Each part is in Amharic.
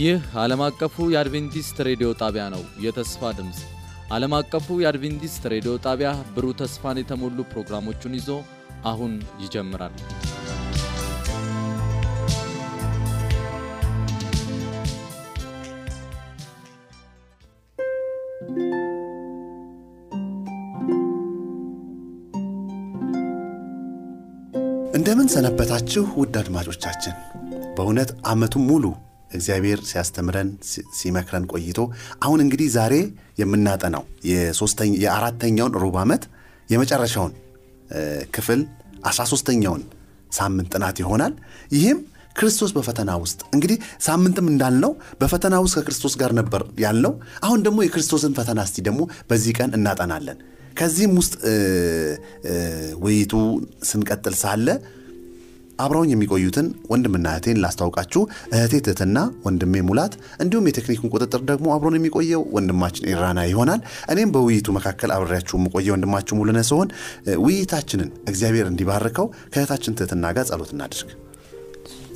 ይህ ዓለም አቀፉ የአድቬንቲስት ሬዲዮ ጣቢያ ነው። የተስፋ ድምፅ ዓለም አቀፉ የአድቬንቲስት ሬዲዮ ጣቢያ ብሩህ ተስፋን የተሞሉ ፕሮግራሞቹን ይዞ አሁን ይጀምራል። እንደምን ሰነበታችሁ ውድ አድማጮቻችን። በእውነት ዓመቱን ሙሉ እግዚአብሔር ሲያስተምረን ሲመክረን ቆይቶ አሁን እንግዲህ ዛሬ የምናጠናው የአራተኛውን ሩብ ዓመት የመጨረሻውን ክፍል አስራ ሦስተኛውን ሳምንት ጥናት ይሆናል። ይህም ክርስቶስ በፈተና ውስጥ እንግዲህ ሳምንትም እንዳልነው በፈተና ውስጥ ከክርስቶስ ጋር ነበር ያልነው። አሁን ደግሞ የክርስቶስን ፈተና እስቲ ደግሞ በዚህ ቀን እናጠናለን። ከዚህም ውስጥ ውይይቱ ስንቀጥል ሳለ አብረውኝ የሚቆዩትን ወንድምና እህቴን ላስታውቃችሁ። እህቴ ትህትና፣ ወንድሜ ሙላት እንዲሁም የቴክኒኩን ቁጥጥር ደግሞ አብሮን የሚቆየው ወንድማችን ኢራና ይሆናል። እኔም በውይይቱ መካከል አብሬያችሁ የምቆየው ወንድማችሁ ሙሉነ ሲሆን ውይይታችንን እግዚአብሔር እንዲባርከው ከእህታችን ትህትና ጋር ጸሎት እናድርግ።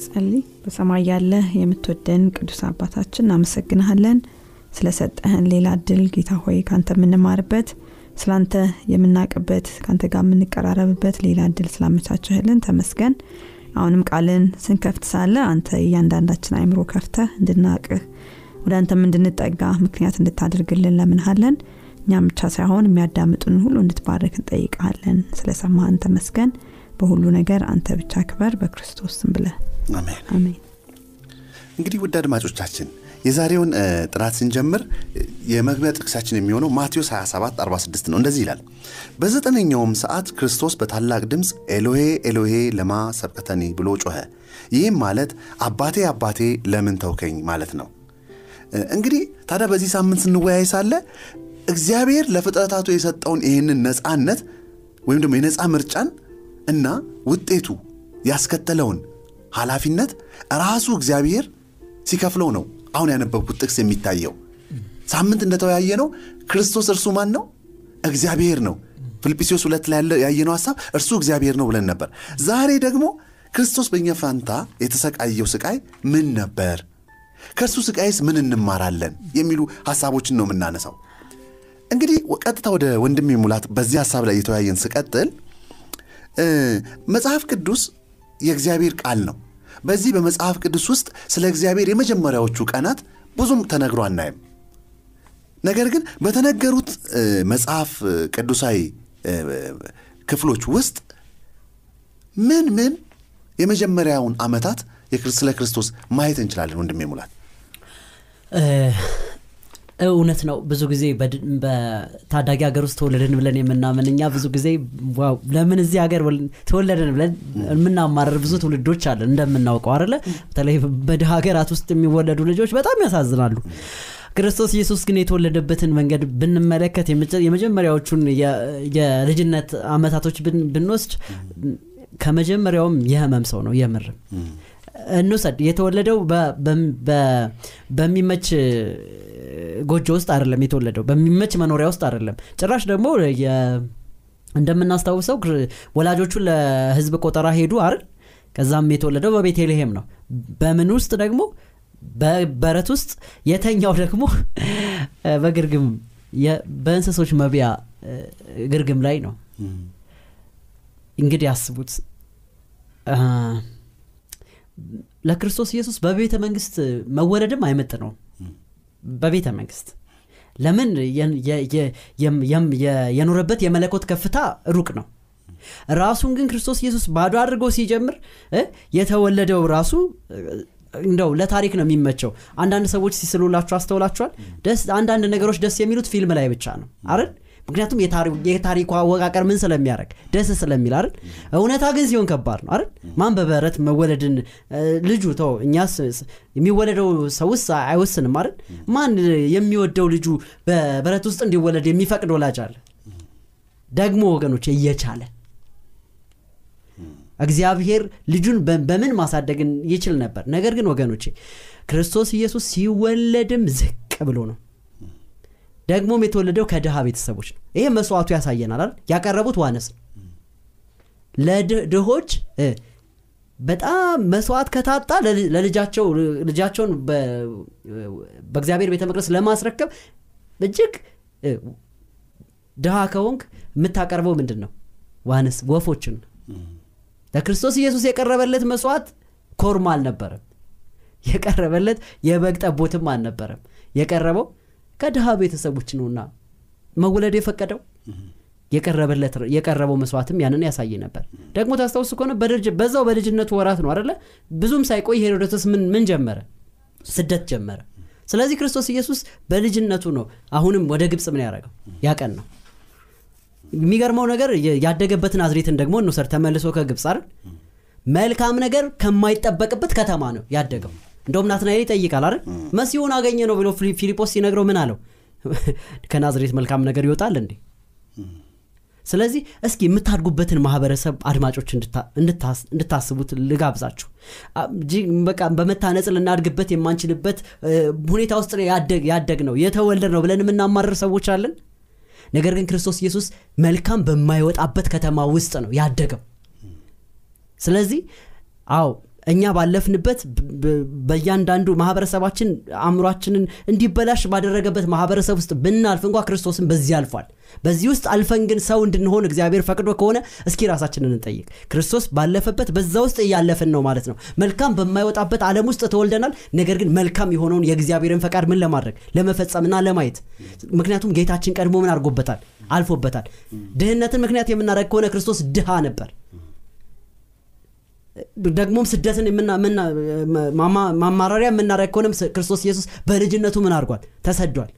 ጸልይ። በሰማይ ያለ የምትወደን ቅዱስ አባታችን እናመሰግንሃለን ስለሰጠህን ሌላ እድል ጌታ ሆይ ካንተ የምንማርበት ስላንተ የምናቅበት ከአንተ ጋር የምንቀራረብበት ሌላ እድል ስላመቻቸህልን ተመስገን። አሁንም ቃልን ስንከፍት ሳለ አንተ እያንዳንዳችን አይምሮ ከፍተህ እንድናቅህ ወደ አንተም እንድንጠጋ ምክንያት እንድታደርግልን ለምንሃለን። እኛም ብቻ ሳይሆን የሚያዳምጡን ሁሉ እንድትባርክ እንጠይቀሃለን። ስለሰማህን ተመስገን። በሁሉ ነገር አንተ ብቻ ክበር፣ በክርስቶስ ስም ብለህ አሜን። እንግዲህ ውድ አድማጮቻችን የዛሬውን ጥናት ስንጀምር የመግቢያ ጥቅሳችን የሚሆነው ማቴዎስ 27 46 ነው። እንደዚህ ይላል፣ በዘጠነኛውም ሰዓት ክርስቶስ በታላቅ ድምፅ ኤሎሄ ኤሎሄ ለማ ሰብቅተኒ ብሎ ጮኸ። ይህም ማለት አባቴ አባቴ ለምን ተውከኝ ማለት ነው። እንግዲህ ታዲያ በዚህ ሳምንት ስንወያይ ሳለ እግዚአብሔር ለፍጥረታቱ የሰጠውን ይህንን ነፃነት ወይም ደግሞ የነፃ ምርጫን እና ውጤቱ ያስከተለውን ኃላፊነት ራሱ እግዚአብሔር ሲከፍለው ነው አሁን ያነበብኩት ጥቅስ የሚታየው ሳምንት እንደተወያየ ነው። ክርስቶስ እርሱ ማን ነው? እግዚአብሔር ነው። ፊልጵስዩስ ሁለት ላይ ያየነው ሀሳብ እርሱ እግዚአብሔር ነው ብለን ነበር። ዛሬ ደግሞ ክርስቶስ በእኛ ፋንታ የተሰቃየው ስቃይ ምን ነበር? ከእርሱ ስቃይስ ምን እንማራለን? የሚሉ ሀሳቦችን ነው የምናነሳው። እንግዲህ ቀጥታ ወደ ወንድሜ ሙላት በዚህ ሀሳብ ላይ የተወያየን ስቀጥል መጽሐፍ ቅዱስ የእግዚአብሔር ቃል ነው። በዚህ በመጽሐፍ ቅዱስ ውስጥ ስለ እግዚአብሔር የመጀመሪያዎቹ ቀናት ብዙም ተነግሮ አናይም። ነገር ግን በተነገሩት መጽሐፍ ቅዱሳዊ ክፍሎች ውስጥ ምን ምን የመጀመሪያውን ዓመታት ስለ ክርስቶስ ማየት እንችላለን? ወንድሜ ሙላት። እውነት ነው። ብዙ ጊዜ በታዳጊ ሀገር ውስጥ ተወለድን ብለን የምናምን እኛ ብዙ ጊዜ ለምን እዚህ ሀገር ተወለድን ብለን የምናማረር ብዙ ትውልዶች አለን እንደምናውቀው አለ። በተለይ በድሃ ሀገራት ውስጥ የሚወለዱ ልጆች በጣም ያሳዝናሉ። ክርስቶስ ኢየሱስ ግን የተወለደበትን መንገድ ብንመለከት የመጀመሪያዎቹን የልጅነት አመታቶች ብንወስድ ከመጀመሪያውም የህመም ሰው ነው የምርም እንውሰድ የተወለደው በሚመች ጎጆ ውስጥ አይደለም የተወለደው በሚመች መኖሪያ ውስጥ አይደለም። ጭራሽ ደግሞ እንደምናስታውሰው ወላጆቹ ለህዝብ ቆጠራ ሄዱ አይደል? ከዛም የተወለደው በቤተልሔም ነው። በምን ውስጥ ደግሞ? በበረት ውስጥ። የተኛው ደግሞ በግርግም በእንስሶች መቢያ ግርግም ላይ ነው። እንግዲህ አስቡት። ለክርስቶስ ኢየሱስ በቤተ መንግስት መወለድም አይመጥ ነው በቤተ መንግስት ለምን የኖረበት የመለኮት ከፍታ ሩቅ ነው። ራሱን ግን ክርስቶስ ኢየሱስ ባዶ አድርጎ ሲጀምር የተወለደው ራሱ እንደው ለታሪክ ነው የሚመቸው። አንዳንድ ሰዎች ሲስሉላችሁ አስተውላችኋል? አንዳንድ ነገሮች ደስ የሚሉት ፊልም ላይ ብቻ ነው። አይደል ምክንያቱም የታሪኩ አወቃቀር ምን ስለሚያደርግ? ደስ ስለሚል አይደል? እውነታ ግን ሲሆን ከባድ ነው አይደል? ማን በበረት መወለድን ልጁ ተው እኛስ የሚወለደው ሰውስ አይወስንም አይደል? ማን የሚወደው ልጁ በበረት ውስጥ እንዲወለድ የሚፈቅድ ወላጅ አለ? ደግሞ ወገኖች እየቻለ። እግዚአብሔር ልጁን በምን ማሳደግን ይችል ነበር? ነገር ግን ወገኖቼ ክርስቶስ ኢየሱስ ሲወለድም ዝቅ ብሎ ነው ደግሞም የተወለደው ከድሃ ቤተሰቦች ነው። ይሄ መስዋዕቱ ያሳየናል አይደል? ያቀረቡት ዋኖስ ለድሆች በጣም መስዋዕት ከታጣ ለል- ለልጃቸው ልጃቸውን በእግዚአብሔር ቤተ መቅደስ ለማስረከብ እጅግ ድሃ ከሆንክ የምታቀርበው ምንድን ነው ዋኖስ ወፎችን ለክርስቶስ ኢየሱስ የቀረበለት መስዋዕት ኮርማ አልነበረም። የቀረበለት የበግ ጠቦትም አልነበረም። የቀረበው ከድሃ ቤተሰቦች ነውና መወለድ የፈቀደው? የቀረበለት የቀረበው መስዋዕትም ያንን ያሳይ ነበር። ደግሞ ታስታውስ ከሆነ በዛው በልጅነቱ ወራት ነው አደለ ብዙም ሳይቆይ ሄሮዶተስ ምን ምን ጀመረ? ስደት ጀመረ። ስለዚህ ክርስቶስ ኢየሱስ በልጅነቱ ነው አሁንም ወደ ግብፅ ምን ያደረገው? ያቀን ነው የሚገርመው ነገር ያደገበትን ናዝሬትን ደግሞ እንውሰድ። ተመልሶ ከግብፅ አይደል? መልካም ነገር ከማይጠበቅበት ከተማ ነው ያደገው እንደውም ናትናኤል ይጠይቃል አይደል? መሲሁን አገኘ ነው ብሎ ፊልጶስ ሲነግረው ምን አለው? ከናዝሬት መልካም ነገር ይወጣል እንዴ? ስለዚህ እስኪ የምታድጉበትን ማህበረሰብ አድማጮች እንድታ- እንድታስ- እንድታስቡት ልጋብዛችሁ። በቃ በመታነጽ ልናድግበት የማንችልበት ሁኔታ ውስጥ ያደግ ነው የተወለድ ነው ብለን የምናማርር ሰዎች አለን? ነገር ግን ክርስቶስ ኢየሱስ መልካም በማይወጣበት ከተማ ውስጥ ነው ያደገው። ስለዚህ አዎ እኛ ባለፍንበት በእያንዳንዱ ማህበረሰባችን አእምሯችንን እንዲበላሽ ባደረገበት ማህበረሰብ ውስጥ ብናልፍ እንኳ ክርስቶስን በዚህ አልፏል። በዚህ ውስጥ አልፈን ግን ሰው እንድንሆን እግዚአብሔር ፈቅዶ ከሆነ እስኪ ራሳችንን እንጠይቅ። ክርስቶስ ባለፈበት በዛ ውስጥ እያለፍን ነው ማለት ነው። መልካም በማይወጣበት ዓለም ውስጥ ተወልደናል። ነገር ግን መልካም የሆነውን የእግዚአብሔርን ፈቃድ ምን ለማድረግ? ለመፈጸምና ለማየት። ምክንያቱም ጌታችን ቀድሞ ምን አድርጎበታል? አልፎበታል። ድህነትን ምክንያት የምናደርግ ከሆነ ክርስቶስ ድሃ ነበር ደግሞም ስደትን ማማራሪያ የምናደርግ ከሆነም ክርስቶስ ኢየሱስ በልጅነቱ ምን አድርጓል? ተሰዷል።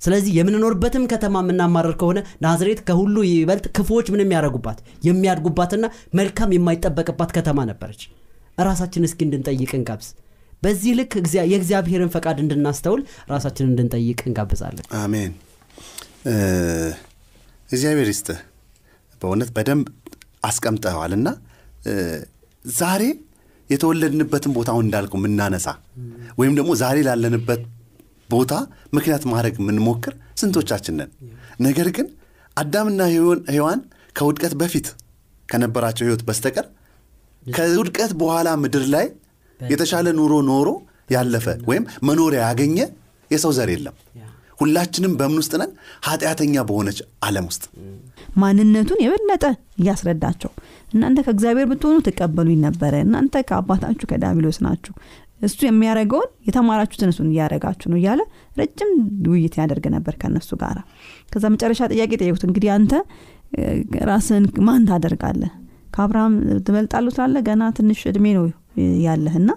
ስለዚህ የምንኖርበትም ከተማ የምናማረር ከሆነ ናዝሬት ከሁሉ ይበልጥ ክፉዎች ምን የሚያደርጉባት? የሚያድጉባትና መልካም የማይጠበቅባት ከተማ ነበረች። ራሳችን እስኪ እንድንጠይቅ እንጋብዝ። በዚህ ልክ እግዚአ- የእግዚአብሔርን ፈቃድ እንድናስተውል ራሳችን እንድንጠይቅ እንጋብዛለን። አሜን። እግዚአብሔር ይስጥህ። በእውነት በደንብ አስቀምጠዋልና ዛሬ የተወለድንበትን ቦታ አሁን እንዳልኩ የምናነሳ ወይም ደግሞ ዛሬ ላለንበት ቦታ ምክንያት ማድረግ የምንሞክር ስንቶቻችን ነን? ነገር ግን አዳምና ሔዋን- ሔዋን ከውድቀት በፊት ከነበራቸው ህይወት በስተቀር ከውድቀት በኋላ ምድር ላይ የተሻለ ኑሮ ኖሮ ያለፈ ወይም መኖሪያ ያገኘ የሰው ዘር የለም። ሁላችንም በምን ውስጥ ነን? ኃጢአተኛ በሆነች ዓለም ውስጥ። ማንነቱን የበለጠ እያስረዳቸው እናንተ ከእግዚአብሔር ብትሆኑ ትቀበሉኝ ነበረ። እናንተ ከአባታችሁ ከዳቢሎስ ናችሁ። እሱ የሚያደርገውን የተማራችሁትን እሱን እያደረጋችሁ ነው እያለ ረጅም ውይይት ያደርግ ነበር ከእነሱ ጋር ከዛ መጨረሻ ጥያቄ ጠየቁት እንግዲህ አንተ እ፣ ራስህን ማን ታደርጋለህ? ከአብርሃም ትበልጣለሁ ትላለ ገና ትንሽ እድሜ ነው ያለህ እና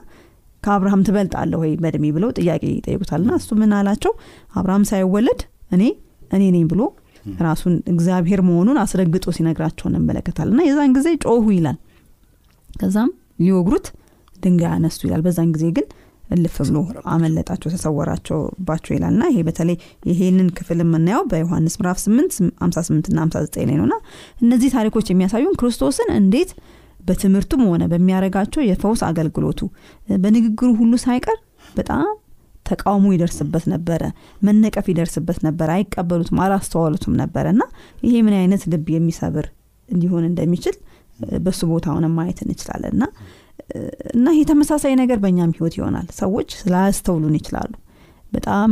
ከአብርሃም ትበልጣለህ ወይ በእድሜ ብለው ጥያቄ ይጠይቁታልና እሱ ምን አላቸው? አብርሃም ሳይወለድ እኔ እኔ ነኝ ብሎ ራሱን እግዚአብሔር መሆኑን አስረግጦ ሲነግራቸው እንመለከታል እና የዛን ጊዜ ጮሁ ይላል። ከዛም ሊወግሩት ድንጋይ አነሱ ይላል። በዛን ጊዜ ግን እልፍ ብሎ አመለጣቸው ተሰወራቸውባቸው ይላል። እና ይሄ በተለይ ይሄንን ክፍል የምናየው በዮሐንስ ምዕራፍ 8 58 ና 59 ላይ ነውና እነዚህ ታሪኮች የሚያሳዩን ክርስቶስን እንዴት በትምህርቱም ሆነ በሚያረጋቸው የፈውስ አገልግሎቱ በንግግሩ ሁሉ ሳይቀር በጣም ተቃውሞ ይደርስበት ነበረ መነቀፍ ይደርስበት ነበረ አይቀበሉትም አላስተዋሉትም ነበረ። እና ይሄ ምን አይነት ልብ የሚሰብር ሊሆን እንደሚችል በሱ ቦታ ሆነ ማየት እንችላለን። እና እና ይህ ተመሳሳይ ነገር በእኛም ህይወት ይሆናል። ሰዎች ስላያስተውሉን ይችላሉ። በጣም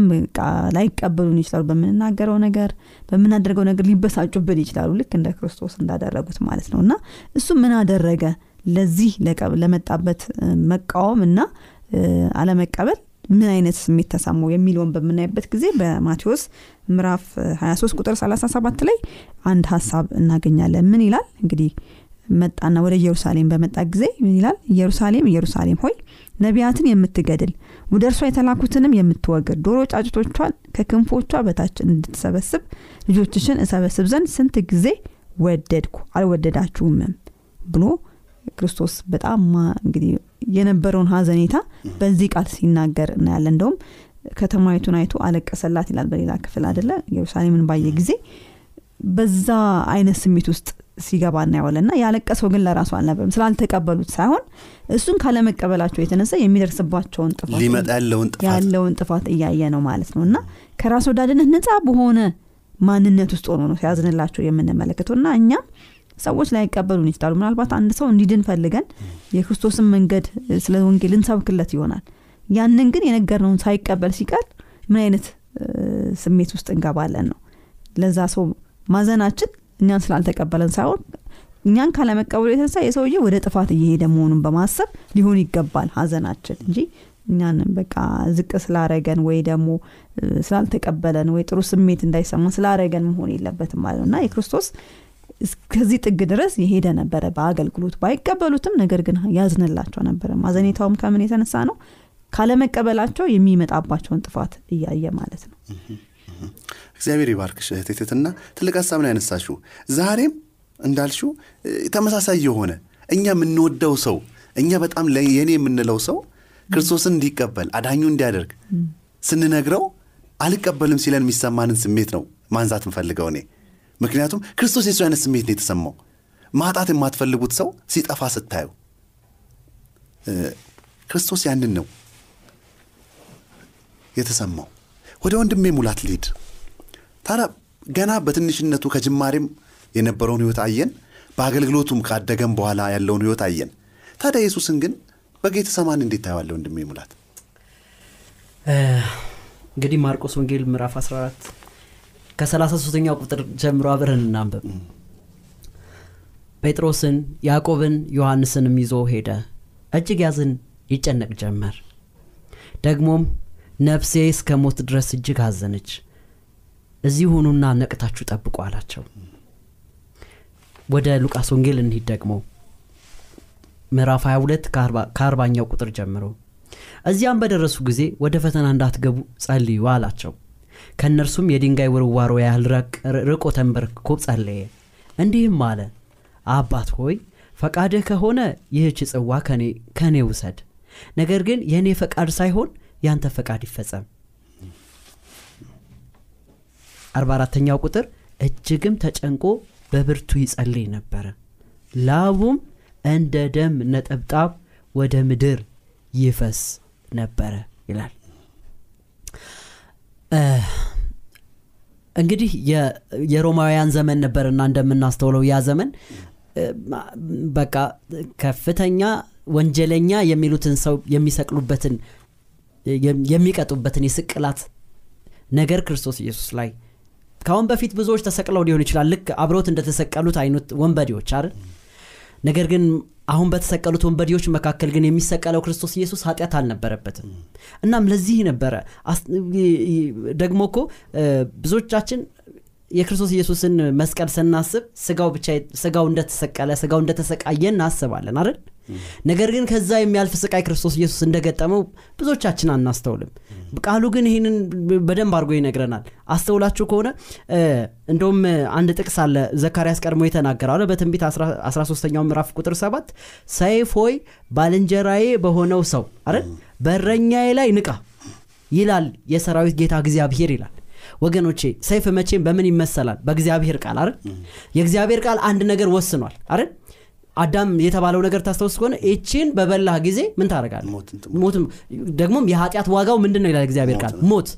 ላይቀበሉን ይችላሉ በምንናገረው ነገር በምናደርገው ነገር ሊበሳጩብን ይችላሉ። ልክ እንደ ክርስቶስ እንዳደረጉት ማለት ነው። እና እሱ ምን አደረገ? ለዚህ ለመጣበት መቃወም እና አለመቀበል ምን አይነት ስሜት ተሰማው የሚለውን በምናይበት ጊዜ በማቴዎስ ምዕራፍ እ, 23 ቁጥር 37 ላይ አንድ ሀሳብ እናገኛለን። ምን ይላል? እንግዲህ መጣና ወደ ኢየሩሳሌም በመጣ ጊዜ ምን ይላል? ኢየሩሳሌም ኢየሩሳሌም ሆይ ነቢያትን የምትገድል ወደ እርሷ የተላኩትንም የምትወግር ዶሮ ጫጭቶቿን ከክንፎቿ በታች እንድትሰበስብ ልጆችሽን እሰበስብ ዘንድ ስንት ጊዜ ወደድኩ? አልወደዳችሁምም ብሎ ክርስቶስ በጣም እንግዲህ የነበረውን ሀዘኔታ በዚህ ቃል ሲናገር እናያለን። እንደውም ከተማይቱን አይቶ አለቀሰላት ይላል በሌላ ክፍል አደለ ኢየሩሳሌምን ባየ ጊዜ በዛ አይነት ስሜት ውስጥ ሲገባ እናየዋለን። እና ያለቀሰው ግን ለራሱ አልነበርም ስላልተቀበሉት ሳይሆን እሱን ካለመቀበላቸው የተነሳ የሚደርስባቸውን ጥፋት ያለውን ጥፋት እያየ ነው ማለት ነው። እና ከራስ ወዳድነት ነፃ በሆነ ማንነት ውስጥ ሆኖ ነው ሲያዝንላቸው የምንመለከተው። እና እኛም ሰዎች ላይቀበሉን ይችላሉ። ምናልባት አንድ ሰው እንዲድን ፈልገን የክርስቶስን መንገድ ስለ ወንጌል እንሰብክለት ይሆናል። ያንን ግን የነገርነውን ሳይቀበል ሲቀር ምን አይነት ስሜት ውስጥ እንገባለን ነው። ለዛ ሰው ማዘናችን እኛን ስላልተቀበለን ሳይሆን እኛን ካለመቀበሉ የተነሳ የሰውዬ ወደ ጥፋት እየሄደ መሆኑን በማሰብ ሊሆን ይገባል ሀዘናችን እንጂ እኛን በቃ ዝቅ ስላረገን ወይ ደግሞ ስላልተቀበለን ወይ ጥሩ ስሜት እንዳይሰማን ስላረገን መሆን የለበትም ማለት ነው። እና የክርስቶስ እስከዚህ ጥግ ድረስ የሄደ ነበረ በአገልግሎት ባይቀበሉትም ነገር ግን ያዝንላቸው ነበረ። ማዘኔታውም ከምን የተነሳ ነው? ካለመቀበላቸው የሚመጣባቸውን ጥፋት እያየ ማለት ነው። እግዚአብሔር ይባርክሽ እህቴ ትልቅ ሀሳብ ነው ያነሳሽው። ዛሬም እንዳልሽው ተመሳሳይ የሆነ እኛ የምንወደው ሰው እኛ በጣም የኔ የምንለው ሰው ክርስቶስን እንዲቀበል አዳኙ እንዲያደርግ ስንነግረው አልቀበልም ሲለን የሚሰማንን ስሜት ነው ማንሳት እንፈልገው እኔ ምክንያቱም ክርስቶስ የሱ አይነት ስሜት ነው የተሰማው። ማጣት የማትፈልጉት ሰው ሲጠፋ ስታዩ። ክርስቶስ ያንን ነው የተሰማው። ወደ ወንድሜ ሙላት ልሂድ። ታዲያ ገና በትንሽነቱ ከጅማሬም የነበረውን ህይወት አየን በአገልግሎቱም ካደገም በኋላ ያለውን ህይወት አየን። ታዲያ ኢየሱስን ግን በጌተሰማኒ እንዴት ታየዋለ ወንድሜ ሙላት? እንግዲህ ማርቆስ ወንጌል ምዕራፍ 14 ከ33ኛው ቁጥር ጀምሮ አብረን እናንብብ። ጴጥሮስን ያዕቆብን ዮሐንስንም ይዞ ሄደ። እጅግ ያዝን ይጨነቅ ጀመር። ደግሞም ነፍሴ እስከ ሞት ድረስ እጅግ አዘነች። እዚህ ሁኑና ነቅታችሁ ጠብቁ አላቸው። ወደ ሉቃስ ወንጌል እንሂድ ደግሞ። ምዕራፍ 22 ከአርባ- ከአርባኛው ቁጥር ጀምሮ። እዚያም በደረሱ ጊዜ ወደ ፈተና እንዳትገቡ ጸልዩ አላቸው ከእነርሱም የድንጋይ ውርዋሮ ያህል ርቆ ተንበርክኮ ጸለየ። እንዲህም አለ አባት ሆይ ፈቃድህ ከሆነ ይህች ጽዋ ከኔ ውሰድ። ነገር ግን የእኔ ፈቃድ ሳይሆን ያንተ ፈቃድ ይፈጸም። አርባ አራተኛው ቁጥር እጅግም ተጨንቆ በብርቱ ይጸልይ ነበረ ላቡም እንደ ደም ነጠብጣብ ወደ ምድር ይፈስ ነበረ ይላል እንግዲህ የሮማውያን ዘመን ነበርና እንደምናስተውለው ያ ዘመን በቃ ከፍተኛ ወንጀለኛ የሚሉትን ሰው የሚሰቅሉበትን የሚቀጡበትን የስቅላት ነገር ክርስቶስ ኢየሱስ ላይ ከአሁን በፊት ብዙዎች ተሰቅለው ሊሆን ይችላል። ልክ አብረውት እንደተሰቀሉት አይነት ወንበዴዎች አይደል? ነገር ግን አሁን በተሰቀሉት ወንበዴዎች መካከል ግን የሚሰቀለው ክርስቶስ ኢየሱስ ኃጢአት አልነበረበትም። እናም ለዚህ ነበረ ደግሞ እኮ ብዙዎቻችን የክርስቶስ ኢየሱስን መስቀል ስናስብ ስጋው ብቻ ስጋው እንደተሰቀለ ስጋው እንደተሰቃየ እናስባለን አይደል? ነገር ግን ከዛ የሚያልፍ ስቃይ ክርስቶስ ኢየሱስ እንደገጠመው ብዙዎቻችን አናስተውልም። ቃሉ ግን ይህንን በደንብ አድርጎ ይነግረናል። አስተውላችሁ ከሆነ እንደውም አንድ ጥቅስ አለ ዘካርያስ ቀድሞ የተናገረው አለ በትንቢት 13ኛው ምዕራፍ ቁጥር 7 ሰይፍ ሆይ ባልንጀራዬ በሆነው ሰው አይደል? በረኛዬ ላይ ንቃ ይላል የሰራዊት ጌታ እግዚአብሔር ይላል ወገኖቼ ሰይፍ መቼም በምን ይመሰላል? በእግዚአብሔር ቃል አይደል? የእግዚአብሔር ቃል አንድ ነገር ወስኗል አይደል? አዳም የተባለው ነገር ታስታውስ ከሆነ ይቺን በበላህ ጊዜ ምን ታደረጋል ሞትም ደግሞም የኃጢአት ዋጋው ምንድን ነው ይላል እግዚአብሔር ቃል? ሞት።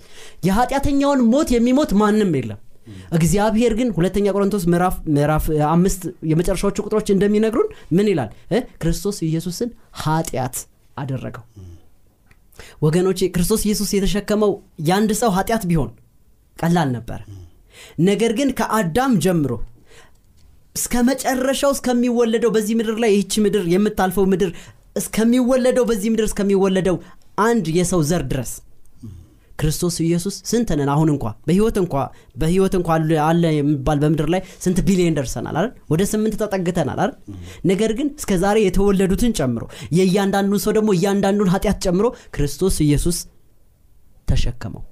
የኃጢአተኛውን ሞት የሚሞት ማንም የለም። እግዚአብሔር ግን ሁለተኛ ቆሮንቶስ ምዕራፍ ምዕራፍ አምስት የመጨረሻዎቹ ቁጥሮች እንደሚነግሩን ምን ይላል? ክርስቶስ ኢየሱስን ኃጢአት አደረገው። ወገኖቼ ክርስቶስ ኢየሱስ የተሸከመው የአንድ ሰው ኃጢአት ቢሆን ቀላል ነበር። ነገር ግን ከአዳም ጀምሮ እስከ መጨረሻው እስከሚወለደው በዚህ ምድር ላይ ይህች ምድር የምታልፈው ምድር እስከሚወለደው በዚህ ምድር እስከሚወለደው አንድ የሰው ዘር ድረስ ክርስቶስ ኢየሱስ ስንት ነን? አሁን እንኳ በህይወት እንኳ በህይወት እንኳ አለ- የሚባል በምድር ላይ ስንት ቢሊዮን ደርሰናል አይደል? ወደ ስምንት ተጠግተናል አይደል? ነገር ግን እስከ ዛሬ የተወለዱትን ጨምሮ የእያንዳንዱን ሰው ደግሞ እያንዳንዱን ኃጢአት ጨምሮ ክርስቶስ ኢየሱስ ተሸከመው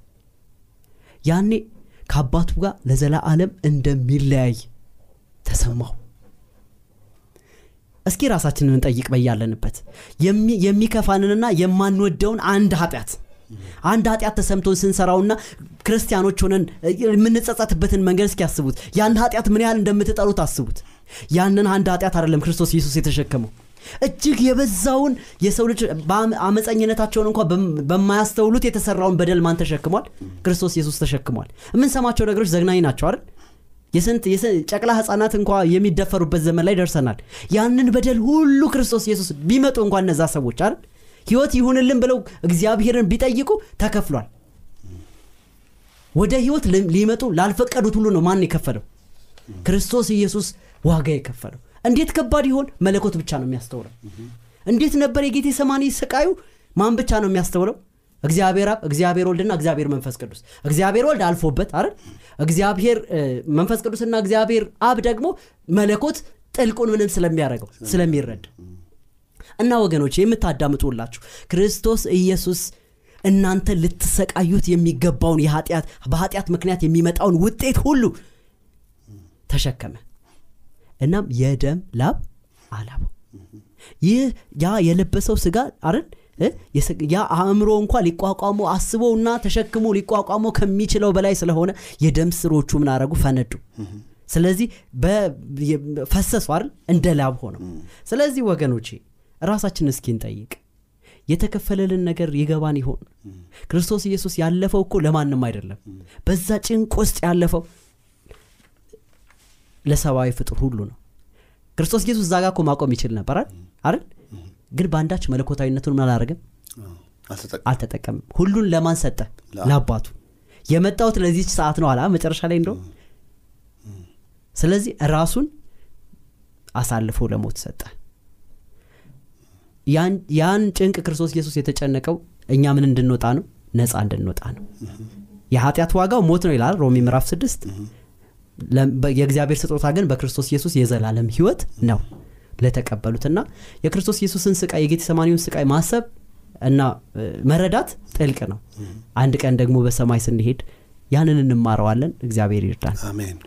ያኔ ከአባቱ ጋር ለዘላለም እንደሚለያይ ተሰማው እስኪ ራሳችንን እንጠይቅ በያለንበት። የሚ- የሚከፋንንና የማንወደውን አንድ ኃጢአት አንድ ኃጢአት ተሰምቶን ስንሰራውና ክርስቲያኖች ሆነን የምንጸጸትበትን መንገድ እስኪ ያስቡት ያን ኃጢአት ምን ያህል እንደምትጠሉት አስቡት። ያንን አንድ ኃጢአት አይደለም ክርስቶስ ኢየሱስ የተሸከመው እጅግ የበዛውን የሰው ልጅ አመፀኝነታቸውን እንኳ በማያስተውሉት የተሰራውን በደል ማን ተሸክሟል? ክርስቶስ ኢየሱስ ተሸክሟል። የምንሰማቸው ነገሮች ዘግናኝ ናቸው አይደል? የስንት ጨቅላ ህፃናት እንኳ የሚደፈሩበት ዘመን ላይ ደርሰናል። ያንን በደል ሁሉ ክርስቶስ ኢየሱስ ቢመጡ እንኳን እነዛ ሰዎች አይደል? ህይወት ይሁንልን ብለው እግዚአብሔርን ቢጠይቁ ተከፍሏል። ወደ ህይወት ሊመጡ ላልፈቀዱት ሁሉ ነው ማን የከፈለው? ክርስቶስ ኢየሱስ ዋጋ የከፈለው እንዴት ከባድ ይሆን? መለኮት ብቻ ነው የሚያስተውለው። እንዴት ነበር የጌቴ ሰማኒ ስቃዩ? ማን ብቻ ነው የሚያስተውለው? እግዚአብሔር አብ እግዚአብሔር ወልድና እግዚአብሔር መንፈስ ቅዱስ። እግዚአብሔር ወልድ አልፎበት አይደል? እግዚአብሔር መንፈስ ቅዱስና እግዚአብሔር አብ ደግሞ መለኮት ጥልቁን ምንም ስለሚያደርገው ስለሚረዳ። እና ወገኖች የምታዳምጡላችሁ ክርስቶስ ኢየሱስ እናንተ ልትሰቃዩት የሚገባውን በኃጢአት ምክንያት የሚመጣውን ውጤት ሁሉ ተሸከመ እናም የደም ላብ አላበው። ይህ ያ የለበሰው ስጋ? የስ- ያ አእምሮ እንኳ ሊቋቋመው አስቦና ተሸክሞ ሊቋቋመው ከሚችለው በላይ ስለሆነ የደም ስሮቹ ምን አረጉ ፈነዱ። ስለዚህ ፈሰሱ አይደል? እንደ ላብ ሆነው። ስለዚህ ወገኖቼ ራሳችን እስኪ እንጠይቅ። የተከፈለልን ነገር ይገባን ይሆን? ክርስቶስ ኢየሱስ ያለፈው እኮ ለማንም አይደለም። በዛ ጭንቅ ውስጥ ያለፈው ለሰብአዊ ፍጡር ሁሉ ነው። ክርስቶስ ኢየሱስ እዛ ጋ እኮ ማቆም ይችል ነበር አይደል? ግን በአንዳች መለኮታዊነቱን ምን አልተጠቀም አልተጠቀምም ሁሉን ለማን ሰጠ? ለአባቱ። የመጣሁት ለዚች ሰዓት ነው አላ መጨረሻ ላይ እንደው ስለዚህ ራሱን አሳልፎ ለሞት ሰጠ። ያን ጭንቅ ክርስቶስ ኢየሱስ የተጨነቀው እኛ ምን እንድንወጣ ነው? ነፃ እንድንወጣ ነው። የኃጢአት ዋጋው ሞት ነው ይላል ሮሚ ምዕራፍ ስድስት የእግዚአብሔር ስጦታ ግን በክርስቶስ ኢየሱስ የዘላለም ህይወት ነው ለተቀበሉትና የክርስቶስ ኢየሱስን ስቃይ የጌቴሰማኒውን ስቃይ ማሰብ እና መረዳት ጥልቅ ነው። አንድ ቀን ደግሞ በሰማይ ስንሄድ ያንን እንማረዋለን። እግዚአብሔር ይርዳን። አሜን።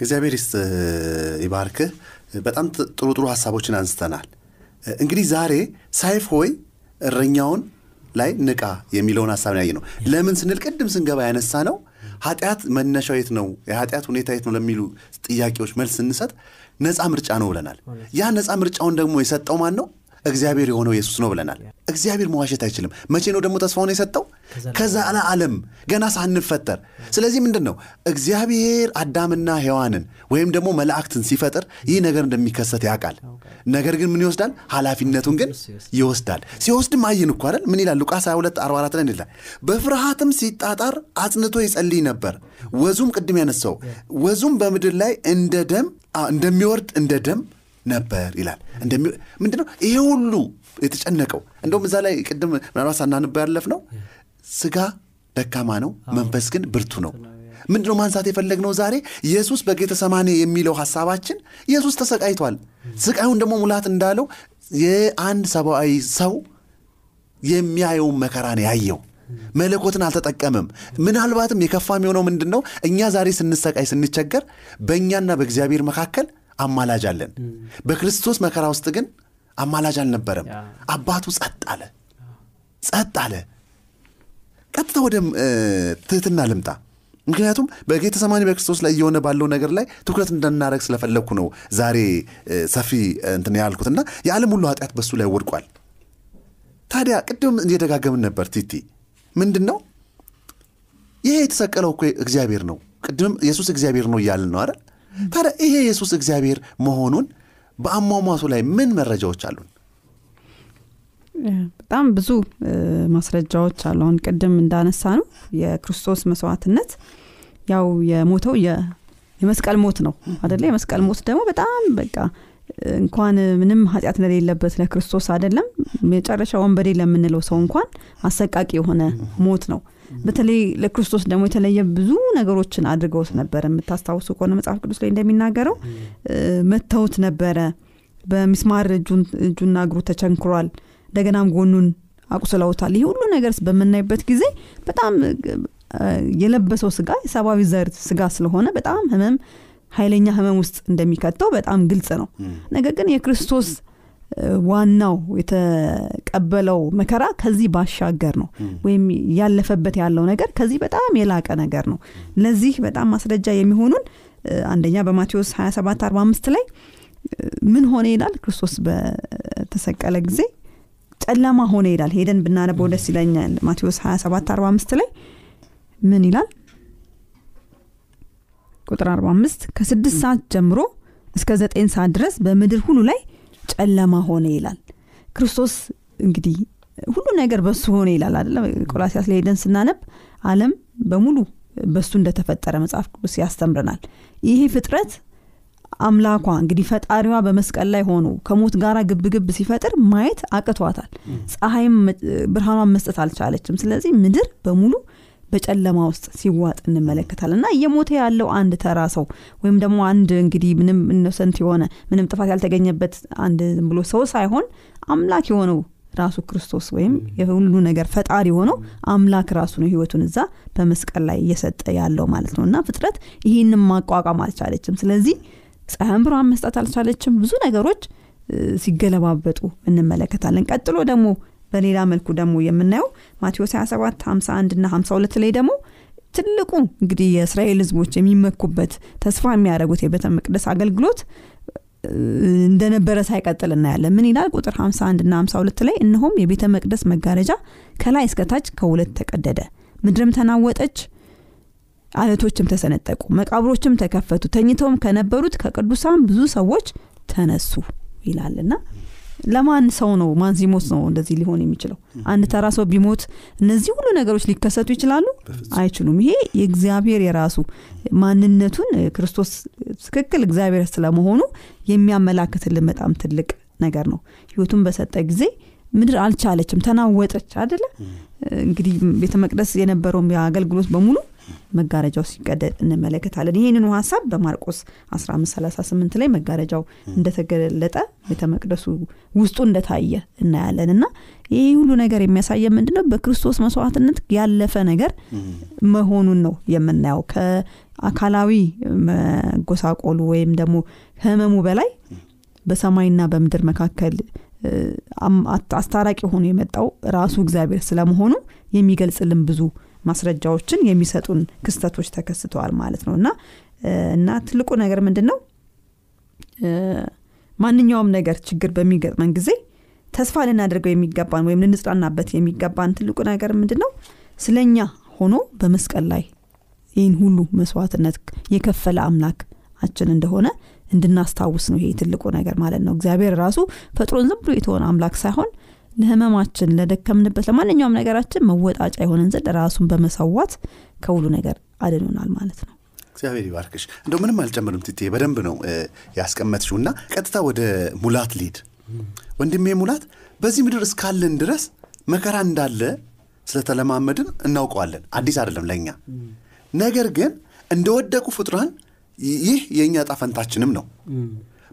እግዚአብሔር ይስጥ ይባርክህ በጣም ጥሩ ጥሩ ሀሳቦችን አንስተናል። እንግዲህ ዛሬ ሳይፍ ሆይ እረኛውን ላይ ንቃ የሚለውን ሀሳብ ያየ ነው ለምን ስንል ቅድም ስንገባ ያነሳ ነው ኃጢአት መነሻው የት ነው? የኃጢአት ሁኔታ የት ነው? ለሚሉ ጥያቄዎች መልስ ስንሰጥ ነፃ ምርጫ ነው ብለናል። ያ ነፃ ምርጫውን ደግሞ የሰጠው ማን ነው እግዚአብሔር የሆነው ኢየሱስ ነው ብለናል። እግዚአብሔር መዋሸት አይችልም። መቼ ነው ደግሞ ተስፋውን የሰጠው? ከዛ ዓለም ገና ሳንፈጠር። ስለዚህ ምንድን ነው? እግዚአብሔር አዳምና ሔዋንን ወይም ደግሞ መላእክትን ሲፈጥር ይህ ነገር እንደሚከሰት ያውቃል። ነገር ግን ምን ይወስዳል? ኃላፊነቱን ግን ይወስዳል። ሲወስድም አየን እኮ አይደል? ምን ይላል? ሉቃስ 22 44 ላይ ይላል። በፍርሃትም ሲጣጣር አጽንቶ ይጸልይ ነበር። ወዙም ቅድም ያነሳው ወዙም በምድር ላይ እንደ ደም እንደሚወርድ እንደ ደም ነበር ይላል። ምንድነው? ይሄ ሁሉ የተጨነቀው እንደውም እዛ ላይ ቅድም ምናልባት ሳናንባ ያለፍ ነው ስጋ ደካማ ነው መንፈስ ግን ብርቱ ነው። ምንድነው ማንሳት የፈለግነው ዛሬ? ኢየሱስ በጌተሰማኔ የሚለው ሀሳባችን ኢየሱስ ተሰቃይቷል። ስቃዩን ደግሞ ሙላት እንዳለው የአንድ ሰብአዊ ሰው የሚያየውን መከራን ያየው። መለኮትን አልተጠቀምም። ምናልባትም የከፋ የሚሆነው ምንድን ነው እኛ ዛሬ ስንሰቃይ ስንቸገር በእኛና በእግዚአብሔር መካከል አማላጅ አለን። በክርስቶስ መከራ ውስጥ ግን አማላጅ አልነበረም። አባቱ ጸጥ አለ። ጸጥ አለ። ቀጥታ ወደ ትህትና ልምጣ። ምክንያቱም በጌተሰማኒ በክርስቶስ ላይ እየሆነ ባለው ነገር ላይ ትኩረት እንድናደረግ ስለፈለግኩ ነው ዛሬ ሰፊ እንትን ያልኩትና የዓለም ሁሉ ኃጢአት በሱ ላይ ወድቋል። ታዲያ ቅድም እየደጋገምን ነበር ቲቲ። ምንድን ነው ይሄ የተሰቀለው እኮ እግዚአብሔር ነው። ቅድም ኢየሱስ እግዚአብሔር ነው እያልን ነው አይደል ታዲያ ይሄ ኢየሱስ እግዚአብሔር መሆኑን በአሟሟቱ ላይ ምን መረጃዎች አሉን? በጣም ብዙ ማስረጃዎች አሉ። አሁን ቅድም እንዳነሳ ነው የክርስቶስ መስዋዕትነት ያው የሞተው የመስቀል ሞት ነው አደለ የመስቀል ሞት ደግሞ በጣም በቃ እንኳን ምንም ኃጢአት ለሌለበት ለክርስቶስ አይደለም። መጨረሻ ወንበዴ ለምንለው ሰው እንኳን አሰቃቂ የሆነ ሞት ነው በተለይ ለክርስቶስ ደግሞ የተለየ ብዙ ነገሮችን አድርገውት ነበረ። የምታስታውሱ ከሆነ መጽሐፍ ቅዱስ ላይ እንደሚናገረው መተውት ነበረ። በሚስማር እጁና እግሩ ተቸንክሯል። እንደገናም ጎኑን አቁስለውታል። ይህ ሁሉ ነገር በምናይበት ጊዜ በጣም የለበሰው ስጋ የሰብአዊ ዘር ስጋ ስለሆነ በጣም ህመም ኃይለኛ ህመም ውስጥ እንደሚከተው በጣም ግልጽ ነው። ነገር ግን የክርስቶስ ዋናው የተቀበለው መከራ ከዚህ ባሻገር ነው ወይም ያለፈበት ያለው ነገር ከዚህ በጣም የላቀ ነገር ነው። ለዚህ በጣም ማስረጃ የሚሆኑን አንደኛ በማቴዎስ 27 45 ላይ ምን ሆነ ይላል? ክርስቶስ በተሰቀለ ጊዜ ጨለማ ሆነ ይላል። ሄደን ብናነበው ደስ ይለኛል። ማቴዎስ 27 45 ላይ ምን ይላል? ቁጥር 45 ከስድስት ሰዓት ጀምሮ እስከ ዘጠኝ ሰዓት ድረስ በምድር ሁሉ ላይ ጨለማ ሆነ ይላል። ክርስቶስ እንግዲህ ሁሉ ነገር በሱ ሆነ ይላል አደለ ቆላሲያስ ላይ ሄደን ስናነብ አለም በሙሉ በሱ እንደተፈጠረ መጽሐፍ ቅዱስ ያስተምረናል። ይሄ ፍጥረት አምላኳ እንግዲህ ፈጣሪዋ በመስቀል ላይ ሆኖ ከሞት ጋር ግብግብ ሲፈጥር ማየት አቅቷታል። ፀሐይም ብርሃኗን መስጠት አልቻለችም። ስለዚህ ምድር በሙሉ በጨለማ ውስጥ ሲዋጥ እንመለከታለን። እና እየሞተ ያለው አንድ ተራ ሰው ወይም ደግሞ አንድ እንግዲህ ምንም ኢኖሰንት የሆነ ምንም ጥፋት ያልተገኘበት አንድ ዝም ብሎ ሰው ሳይሆን አምላክ የሆነው ራሱ ክርስቶስ ወይም የሁሉ ነገር ፈጣሪ የሆነው አምላክ ራሱ ነው ህይወቱን እዛ በመስቀል ላይ እየሰጠ ያለው ማለት ነው። እና ፍጥረት ይህንም ማቋቋም አልቻለችም። ስለዚህ ፀሐይን ብርሃን መስጠት አልቻለችም። ብዙ ነገሮች ሲገለባበጡ እንመለከታለን። ቀጥሎ ደግሞ በሌላ መልኩ ደግሞ የምናየው ማቴዎስ 27 51 እና 52 ላይ ደግሞ ትልቁ እንግዲህ የእስራኤል ህዝቦች የሚመኩበት ተስፋ የሚያደርጉት የቤተ መቅደስ አገልግሎት እንደነበረ ሳይቀጥል እናያለን። ምን ይላል? ቁጥር 51 እና 52 ላይ እነሆም የቤተ መቅደስ መጋረጃ ከላይ እስከታች ከሁለት ተቀደደ። ምድርም ተናወጠች አለቶችም ተሰነጠቁ መቃብሮችም ተከፈቱ ተኝተውም ከነበሩት ከቅዱሳን ብዙ ሰዎች ተነሱ ይላልና ለማን ሰው ነው ማን ሲሞት ነው እንደዚህ ሊሆን የሚችለው? አንድ ተራ ሰው ቢሞት እነዚህ ሁሉ ነገሮች ሊከሰቱ ይችላሉ? አይችሉም። ይሄ የእግዚአብሔር የራሱ ማንነቱን ክርስቶስ ትክክል እግዚአብሔር ስለመሆኑ የሚያመላክትልን በጣም ትልቅ ነገር ነው። ህይወቱን በሰጠ ጊዜ ምድር አልቻለችም ተናወጠች አደለ እንግዲህ ቤተ መቅደስ የነበረውም የአገልግሎት በሙሉ መጋረጃው ሲቀደድ እንመለከታለን። ይህንኑ ሀሳብ በማርቆስ 1538 ላይ መጋረጃው እንደተገለጠ ቤተ መቅደሱ ውስጡ እንደታየ እናያለን። እና ይህ ሁሉ ነገር የሚያሳየ ምንድነው? በክርስቶስ መስዋዕትነት ያለፈ ነገር መሆኑን ነው የምናየው። ከአካላዊ መጎሳቆሉ ወይም ደግሞ ህመሙ በላይ በሰማይና በምድር መካከል አስታራቂ ሆኖ የመጣው ራሱ እግዚአብሔር ስለመሆኑ የሚገልጽልን ብዙ ማስረጃዎችን የሚሰጡን ክስተቶች ተከስተዋል ማለት ነው። እና እና ትልቁ ነገር ምንድን ነው ማንኛውም ነገር ችግር በሚገጥመን ጊዜ ተስፋ ልናደርገው የሚገባን ወይም ልንጽናናበት የሚገባን ትልቁ ነገር ምንድን ነው ስለኛ ሆኖ በመስቀል ላይ ይህን ሁሉ መስዋዕትነት የከፈለ አምላካችን እንደሆነ እንድናስታውስ ነው ይሄ ትልቁ ነገር ማለት ነው። እግዚአብሔር ራሱ ፈጥሮን ዝም ብሎ የተሆነ አምላክ ሳይሆን ለህመማችን ለደከምንበት ለማንኛውም ነገራችን መወጣጫ የሆነን ዘንድ ራሱን በመሰዋት ከሁሉ ነገር አድኖናል ማለት ነው። እግዚአብሔር ይባርክሽ። እንደው ምንም አልጨምርም ትቴ በደንብ ነው ያስቀመጥሽው። እና ቀጥታ ወደ ሙላት ሊድ ወንድሜ ሙላት በዚህ ምድር እስካለን ድረስ መከራ እንዳለ ስለተለማመድን እናውቀዋለን። አዲስ አይደለም ለእኛ። ነገር ግን እንደወደቁ ፍጡራን ይህ የእኛ ጣፈንታችንም ነው።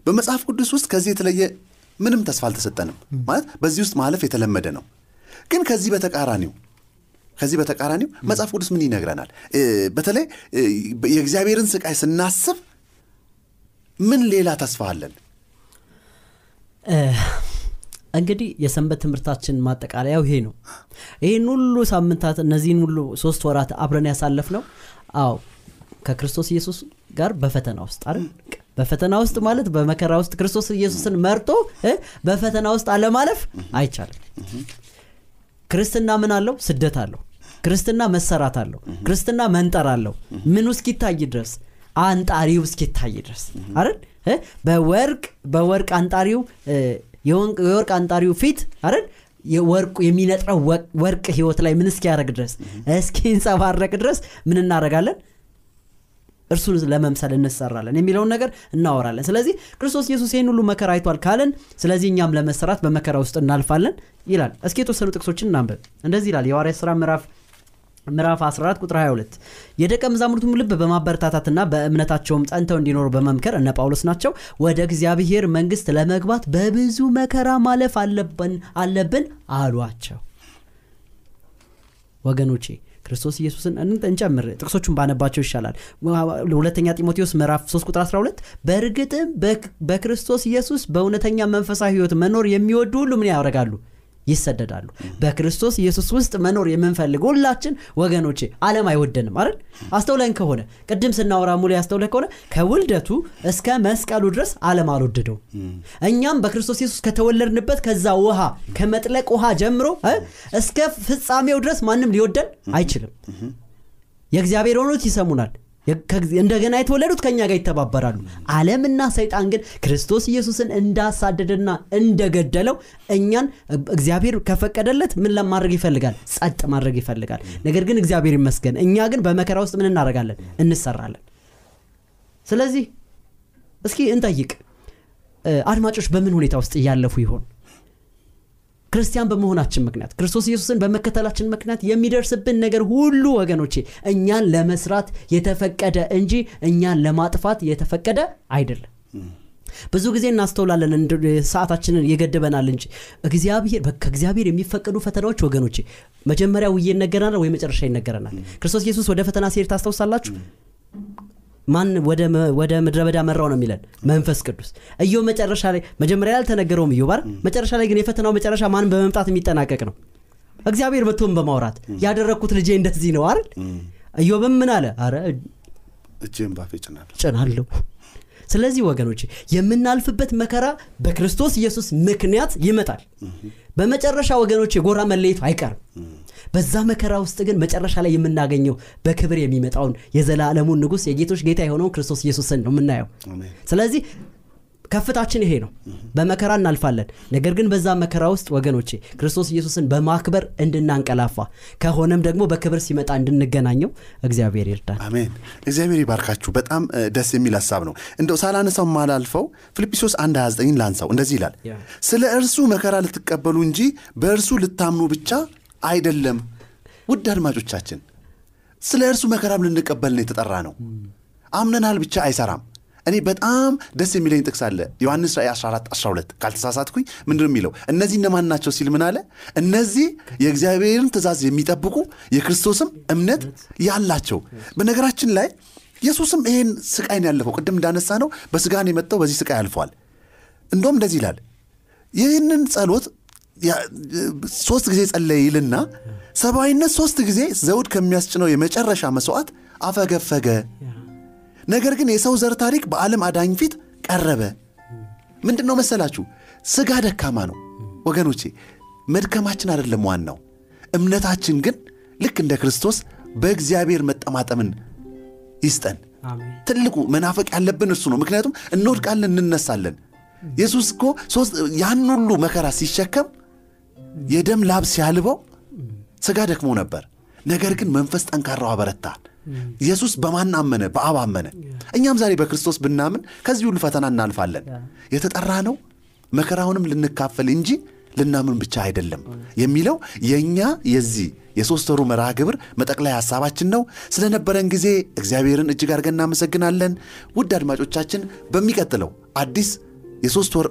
በመጽሐፍ ቅዱስ ውስጥ ከዚህ የተለየ ምንም ተስፋ አልተሰጠንም። ማለት በዚህ ውስጥ ማለፍ የተለመደ ነው። ግን ከዚህ በተቃራኒው ከዚህ በተቃራኒው መጽሐፍ ቅዱስ ምን ይነግረናል? በተለይ የእግዚአብሔርን ስቃይ ስናስብ ምን ሌላ ተስፋ አለን? እንግዲህ የሰንበት ትምህርታችን ማጠቃለያው ይሄ ነው። ይህን ሁሉ ሳምንታት እነዚህን ሁሉ ሶስት ወራት አብረን ያሳለፍ ነው አዎ ከክርስቶስ ኢየሱስ ጋር በፈተና ውስጥ አይደል በፈተና ውስጥ ማለት በመከራ ውስጥ ክርስቶስ ኢየሱስን መርጦ በፈተና ውስጥ አለማለፍ አይቻልም። ክርስትና ምን አለው? ስደት አለው። ክርስትና መሰራት አለው። ክርስትና መንጠር አለው። ምኑ እስኪታይ ድረስ? አንጣሪው እስኪታይ ድረስ። አይደል? በወርቅ በወርቅ አንጣሪው የወርቅ አንጣሪው ፊት አይደል? የወርቁ የሚነጥረው ወርቅ ህይወት ላይ ምን እስኪያደረግ ድረስ? እስኪንጸባረቅ ድረስ ምን እናደረጋለን እርሱን ለመምሰል እንሰራለን የሚለውን ነገር እናወራለን። ስለዚህ ክርስቶስ ኢየሱስ ይህን ሁሉ መከራ አይቷል ካለን ስለዚህ እኛም ለመሰራት በመከራ ውስጥ እናልፋለን ይላል። እስኪ የተወሰኑ ጥቅሶችን እናንበብ እንደዚህ ይላል የዋርያ ስራ ምዕራፍ ምዕራፍ 14 ቁጥር 22 የደቀ መዛሙርቱም ልብ በማበረታታትና በእምነታቸውም ጸንተው እንዲኖሩ በመምከር እነ ጳውሎስ ናቸው። ወደ እግዚአብሔር መንግስት ለመግባት በብዙ መከራ ማለፍ አለብን አሏቸው። ወገኖቼ ክርስቶስ ኢየሱስን እንጨምር። ጥቅሶቹን ባነባቸው ይሻላል። ሁለተኛ ጢሞቴዎስ ምዕራፍ 3 ቁጥር 12 በእርግጥም በክርስቶስ ኢየሱስ በእውነተኛ መንፈሳዊ ህይወት መኖር የሚወዱ ሁሉ ምን ያደርጋሉ ይሰደዳሉ። በክርስቶስ ኢየሱስ ውስጥ መኖር የምንፈልግ ሁላችን ወገኖቼ አለም አይወደንም አይደል? አስተውለን ከሆነ ቅድም ስናወራ ሙሉ ያስተውለ ከሆነ ከውልደቱ እስከ መስቀሉ ድረስ አለም አልወደደው እኛም በክርስቶስ ኢየሱስ ከተወለድንበት ከዛ ውሃ ከመጥለቅ ውሃ ጀምሮ እስከ ፍጻሜው ድረስ ማንም ሊወደን አይችልም። የእግዚአብሔር ሆኖት ይሰሙናል እንደገና የተወለዱት ከእኛ ጋር ይተባበራሉ። አለምና ሰይጣን ግን ክርስቶስ ኢየሱስን እንዳሳደደና እንደገደለው እኛን እግዚአብሔር ከፈቀደለት ምን ለማድረግ ይፈልጋል? ጸጥ ማድረግ ይፈልጋል። ነገር ግን እግዚአብሔር ይመስገን እኛ ግን በመከራ ውስጥ ምን እናደርጋለን? እንሰራለን። ስለዚህ እስኪ እንጠይቅ አድማጮች በምን ሁኔታ ውስጥ እያለፉ ይሆን ክርስቲያን በመሆናችን ምክንያት ክርስቶስ ኢየሱስን በመከተላችን ምክንያት የሚደርስብን ነገር ሁሉ ወገኖቼ እኛን ለመስራት የተፈቀደ እንጂ እኛን ለማጥፋት የተፈቀደ አይደለም። ብዙ ጊዜ እናስተውላለን ሰዓታችንን ይገድበናል እንጂ። እግዚአብሔር ከእግዚአብሔር የሚፈቀዱ ፈተናዎች ወገኖቼ መጀመሪያ ውዬ ይነገረናል ወይ መጨረሻ ይነገረናል? ክርስቶስ ኢየሱስ ወደ ፈተና ሲሄድ ታስታውሳላችሁ ማን ወደ ምድረ በዳ መራው ነው የሚለን? መንፈስ ቅዱስ። እዮ መጨረሻ ላይ መጀመሪያ ያልተነገረውም እዮ ባር መጨረሻ ላይ ግን የፈተናው መጨረሻ ማን በመምጣት የሚጠናቀቅ ነው? እግዚአብሔር መጥቶም በማውራት ያደረግኩት ልጄ እንደዚህ ነው አይደል? እዮብም ምን አለ? አረ እጄን ባፌ ጭናለሁ ስለዚህ ወገኖች የምናልፍበት መከራ በክርስቶስ ኢየሱስ ምክንያት ይመጣል። በመጨረሻ ወገኖች የጎራ መለየቱ አይቀርም። በዛ መከራ ውስጥ ግን መጨረሻ ላይ የምናገኘው በክብር የሚመጣውን የዘላለሙን ንጉሥ የጌቶች ጌታ የሆነውን ክርስቶስ ኢየሱስን ነው የምናየው። ስለዚህ ከፍታችን ይሄ ነው። በመከራ እናልፋለን። ነገር ግን በዛ መከራ ውስጥ ወገኖቼ ክርስቶስ ኢየሱስን በማክበር እንድናንቀላፋ ከሆነም ደግሞ በክብር ሲመጣ እንድንገናኘው እግዚአብሔር ይርዳል አሜን። እግዚአብሔር ይባርካችሁ። በጣም ደስ የሚል ሀሳብ ነው። እንደው ሳላነሳው ማላልፈው ፊልጵስዩስ 1 29 ላንሳው። እንደዚህ ይላል ስለ እርሱ መከራ ልትቀበሉ እንጂ በእርሱ ልታምኑ ብቻ አይደለም። ውድ አድማጮቻችን ስለ እርሱ መከራም ልንቀበል ነው የተጠራ ነው። አምነናል ብቻ አይሰራም እኔ በጣም ደስ የሚለኝ ጥቅስ አለ። ዮሐንስ ራእይ 14 12 ካልተሳሳትኩኝ ምንድን የሚለው? እነዚህ እነማን ናቸው ሲል ምን አለ? እነዚህ የእግዚአብሔርን ትእዛዝ የሚጠብቁ የክርስቶስም እምነት ያላቸው። በነገራችን ላይ ኢየሱስም ይሄን ስቃይን ያለፈው። ቅድም እንዳነሳ ነው በስጋን የመጣው በዚህ ስቃይ አልፏል። እንደውም እንደዚህ ይላል ይህንን ጸሎት ሶስት ጊዜ ጸለየ ይልና ሰብአዊነት ሶስት ጊዜ ዘውድ ከሚያስጭነው የመጨረሻ መስዋዕት አፈገፈገ ነገር ግን የሰው ዘር ታሪክ በዓለም አዳኝ ፊት ቀረበ። ምንድን ነው መሰላችሁ? ስጋ ደካማ ነው። ወገኖቼ መድከማችን አይደለም ዋናው። እምነታችን ግን ልክ እንደ ክርስቶስ በእግዚአብሔር መጠማጠምን ይስጠን። ትልቁ መናፈቅ ያለብን እሱ ነው። ምክንያቱም እንወድቃለን እንነሳለን። ኢየሱስ እኮ ያን ሁሉ መከራ ሲሸከም የደም ላብ ሲያልበው ስጋ ደክሞ ነበር። ነገር ግን መንፈስ ጠንካራው አበረታል ኢየሱስ በማን አመነ? በአብ አመነ። እኛም ዛሬ በክርስቶስ ብናምን ከዚህ ሁሉ ፈተና እናልፋለን። የተጠራ ነው። መከራውንም ልንካፈል እንጂ ልናምን ብቻ አይደለም የሚለው የእኛ የዚህ የሦስት ወሩ መርሃ ግብር መጠቅላይ ሐሳባችን ነው። ስለነበረን ጊዜ እግዚአብሔርን እጅግ አድርገን እናመሰግናለን። ውድ አድማጮቻችን በሚቀጥለው አዲስ የሦስት ወር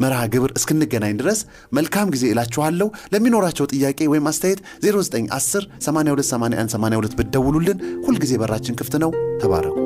መርሃ ግብር እስክንገናኝ ድረስ መልካም ጊዜ እላችኋለሁ። ለሚኖራቸው ጥያቄ ወይም አስተያየት 0910 828182 ብትደውሉልን ሁልጊዜ በራችን ክፍት ነው። ተባረኩ